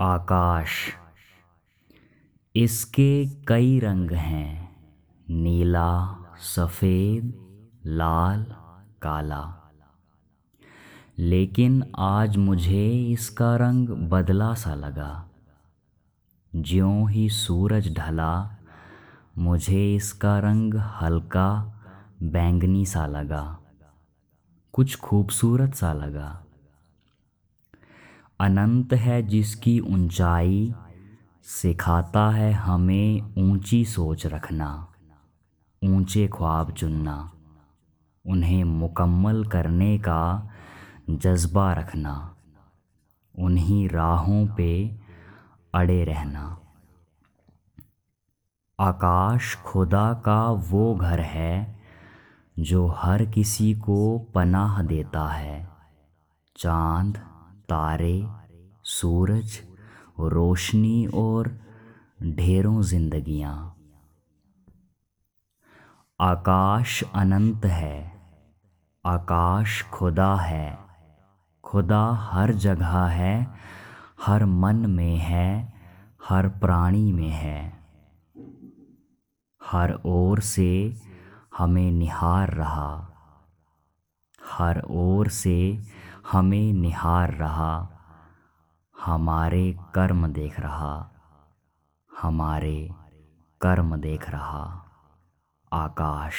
आकाश। इसके कई रंग हैं, नीला, सफ़ेद, लाल, काला। लेकिन आज मुझे इसका रंग बदला सा लगा। ज्यों ही सूरज ढला, मुझे इसका रंग हल्का, बैंगनी सा लगा। कुछ खूबसूरत सा लगा। अनंत है जिसकी ऊंचाई, सिखाता है हमें ऊँची सोच रखना, ऊँचे ख्वाब चुनना, उन्हें मुकम्मल करने का जज्बा रखना, उन्हीं राहों पे अड़े रहना। आकाश खुदा का वो घर है, जो हर किसी को पनाह देता है। चाँद तारे, सूरज, रोशनी और ढेरों जिंदगियाँ। आकाश अनंत है, आकाश खुदा है, खुदा हर जगह है, हर मन में है, हर प्राणी में है। हर ओर से हमें निहार रहा, हर ओर से हमें निहार रहा हमारे कर्म देख रहा हमारे कर्म देख रहा आकाश।